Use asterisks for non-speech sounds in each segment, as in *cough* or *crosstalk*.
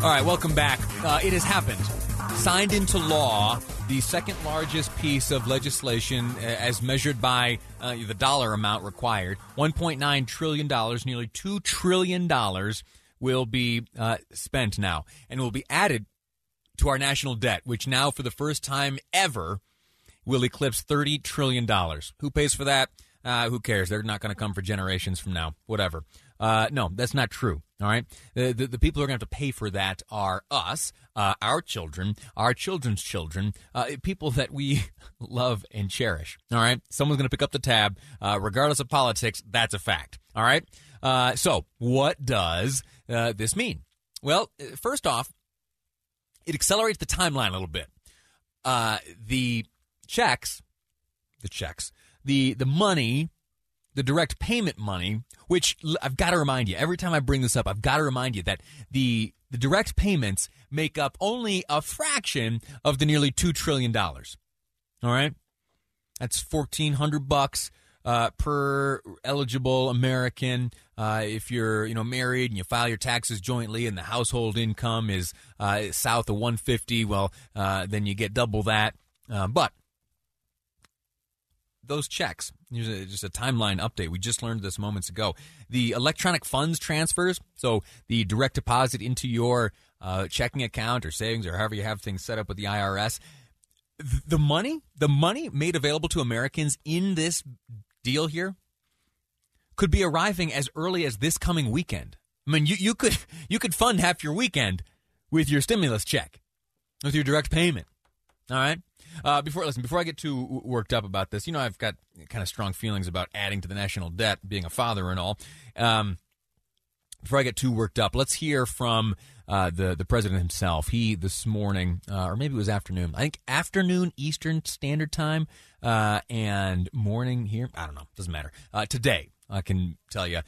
All right, welcome back. Uh, it has happened. Signed into law, the second largest piece of legislation uh, as measured by uh, the dollar amount required $1.9 trillion, nearly $2 trillion will be uh, spent now and will be added to our national debt, which now, for the first time ever, will eclipse $30 trillion. Who pays for that? Uh, who cares? They're not going to come for generations from now. Whatever. Uh, no, that's not true. All right. The, the, the people who are going to have to pay for that are us, uh, our children, our children's children, uh, people that we *laughs* love and cherish. All right. Someone's going to pick up the tab, uh, regardless of politics. That's a fact. All right. Uh, so, what does uh, this mean? Well, first off, it accelerates the timeline a little bit. the checks, the checks, the the money the direct payment money, which I've got to remind you every time I bring this up, I've got to remind you that the the direct payments make up only a fraction of the nearly two trillion dollars. All right, that's fourteen hundred bucks uh, per eligible American. Uh, if you're you know married and you file your taxes jointly and the household income is uh, south of one fifty, well uh, then you get double that. Uh, but those checks. Here's a, just a timeline update. We just learned this moments ago. The electronic funds transfers, so the direct deposit into your uh, checking account or savings or however you have things set up with the IRS. The money, the money made available to Americans in this deal here could be arriving as early as this coming weekend. I mean, you, you could *laughs* you could fund half your weekend with your stimulus check, with your direct payment. All right. Uh, before listen, before I get too worked up about this, you know I've got kind of strong feelings about adding to the national debt, being a father and all. Um, before I get too worked up, let's hear from uh, the the president himself. He this morning, uh, or maybe it was afternoon. I think afternoon Eastern Standard Time uh, and morning here. I don't know. Doesn't matter. Uh, today, I can tell you,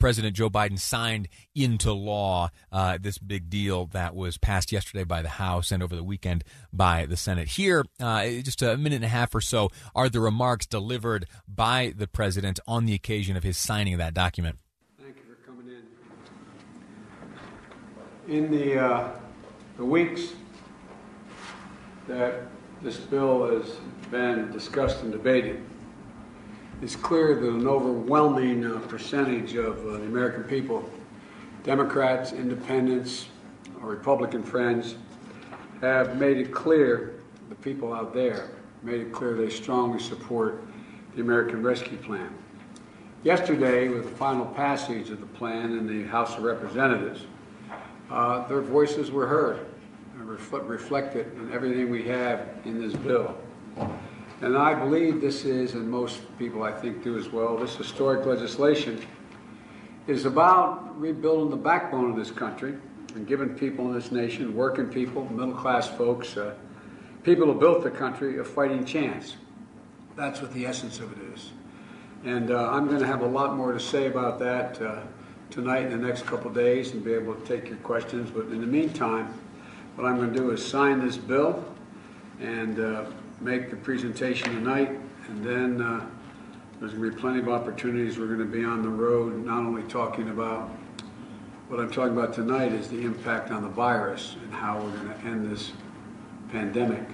President Joe Biden signed into law uh, this big deal that was passed yesterday by the House and over the weekend by the Senate. Here, uh, just a minute and a half or so, are the remarks delivered by the president on the occasion of his signing of that document. Thank you for coming in. In the, uh, the weeks that this bill has been discussed and debated, it's clear that an overwhelming uh, percentage of uh, the American people, Democrats, independents, our Republican friends, have made it clear, the people out there, made it clear they strongly support the American Rescue Plan. Yesterday, with the final passage of the plan in the House of Representatives, uh, their voices were heard and reflected in everything we have in this bill. And I believe this is, and most people I think do as well, this historic legislation is about rebuilding the backbone of this country and giving people in this nation, working people, middle class folks, uh, people who built the country, a fighting chance. That's what the essence of it is. And uh, I'm going to have a lot more to say about that uh, tonight in the next couple days and be able to take your questions. But in the meantime, what I'm going to do is sign this bill and uh, make the presentation tonight, and then uh, there's going to be plenty of opportunities. We're going to be on the road, not only talking about what I'm talking about tonight is the impact on the virus and how we're going to end this pandemic.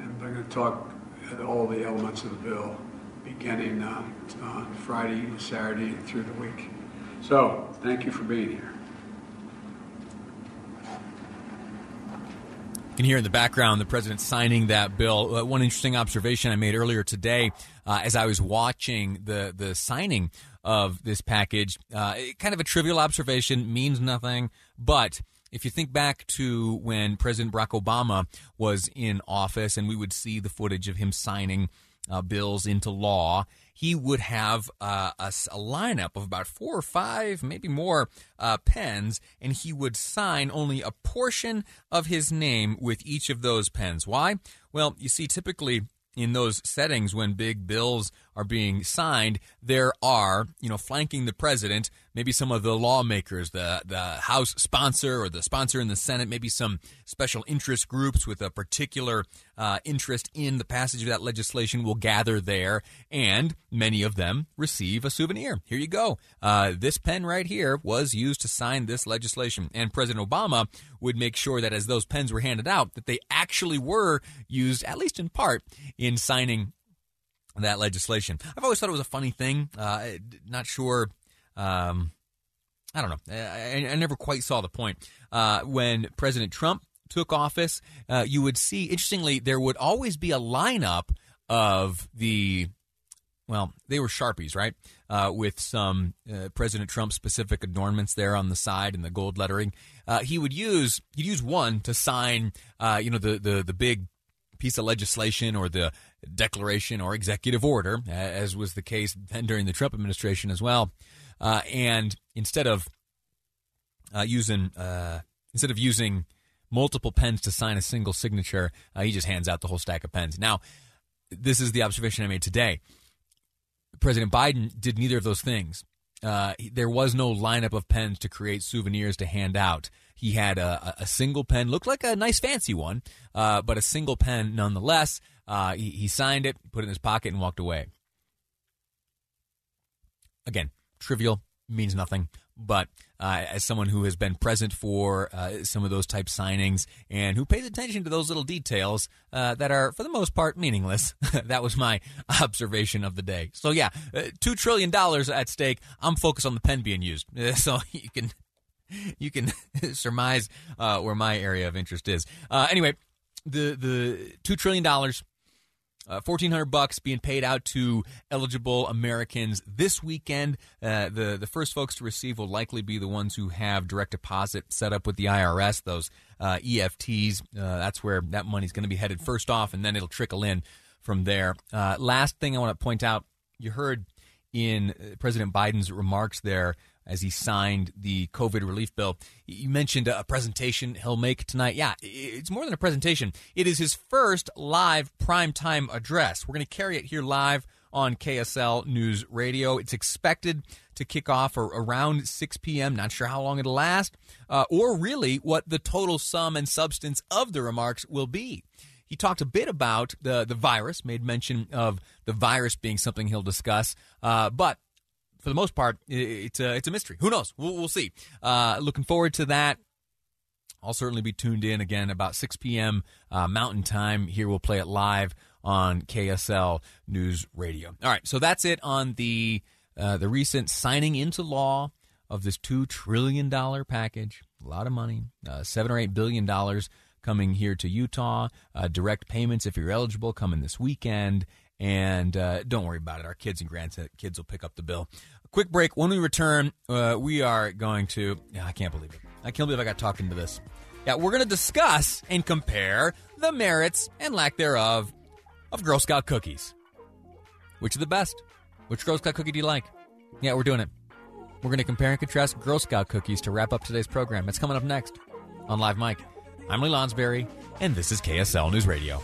And I'm going to talk at all the elements of the bill, beginning uh, on Friday, and Saturday, and through the week. So, thank you for being here. You can hear in the background the president signing that bill. Uh, one interesting observation I made earlier today uh, as I was watching the, the signing of this package, uh, kind of a trivial observation, means nothing, but if you think back to when President Barack Obama was in office and we would see the footage of him signing uh, bills into law, he would have uh, a, a, lineup of about four or five, maybe more uh, pens, and he would sign only a portion of his name with each of those pens. Why? Well, you see, typically in those settings when big bills are being signed, there are, you know, flanking the president, maybe some of the lawmakers, the the House sponsor or the sponsor in the Senate, maybe some special interest groups with a particular uh, interest in the passage of that legislation will gather there, and many of them receive a souvenir. Here you go. Uh, this pen right here was used to sign this legislation, and President Obama would make sure that as those pens were handed out, that they actually were used, at least in part, in signing that legislation. I've always thought it was a funny thing. Uh, not sure. Um, I don't know. I, I, never quite saw the point. Uh, when President Trump took office, uh, you would see, interestingly, there would always be a lineup of the, well, they were Sharpies, right? Uh, with some uh, President Trump specific adornments there on the side and the gold lettering. Uh, he would use, he'd use one to sign, uh, you know, the, the, the big piece of legislation or the declaration or executive order, as was the case then during the Trump administration as well. Uh, and instead of uh, using uh, instead of using multiple pens to sign a single signature, uh, he just hands out the whole stack of pens. Now, this is the observation I made today. President Biden did neither of those things. Uh, there was no lineup of pens to create souvenirs to hand out. He had a, a single pen, looked like a nice fancy one, uh, but a single pen nonetheless. Uh, he, he signed it, put it in his pocket, and walked away. Again, trivial, means nothing. But uh, as someone who has been present for uh, some of those type signings and who pays attention to those little details uh, that are, for the most part, meaningless, *laughs* that was my *laughs* observation of the day. So yeah, uh, two trillion dollars at stake. I'm focused on the pen being used, *laughs* so you can you can surmise uh, where my area of interest is. Uh, anyway, the the two trillion dollars uh, Fourteen hundred bucks being paid out to eligible Americans this weekend. Uh, the the first folks to receive will likely be the ones who have direct deposit set up with the IRS. Those uh, EFTs. Uh, that's where that money's going to be headed first off, and then it'll trickle in from there. Uh, last thing I want to point out: you heard in uh, President Biden's remarks there as he signed the COVID relief bill. You mentioned a presentation he'll make tonight. Yeah, it's more than a presentation. It is his first live primetime address. We're going to carry it here live on KSL News Radio. It's expected to kick off around 6 p.m. Not sure how long it'll last, uh, or really what the total sum and substance of the remarks will be. He talked a bit about the the virus, made mention of the virus being something he'll discuss, uh, but for the most part, it's a, it's a mystery. Who knows? We'll, we'll see. Uh, looking forward to that. I'll certainly be tuned in again about 6 p.m. Uh, Mountain Time. Here we'll play it live on KSL News Radio. All right, so that's it on the uh, the recent signing into law of this two trillion dollar package. A lot of money, uh, seven or eight billion dollars coming here to Utah. Uh, direct payments, if you're eligible, coming this weekend. And uh, don't worry about it. Our kids and grandkids will pick up the bill. A quick break. When we return, uh, we are going to. Yeah, I can't believe it. I can't believe I got talked into this. Yeah, we're going to discuss and compare the merits and lack thereof of Girl Scout cookies. Which are the best? Which Girl Scout cookie do you like? Yeah, we're doing it. We're going to compare and contrast Girl Scout cookies to wrap up today's program. It's coming up next on Live Mic. I'm Lee Lonsberry, and this is KSL News Radio.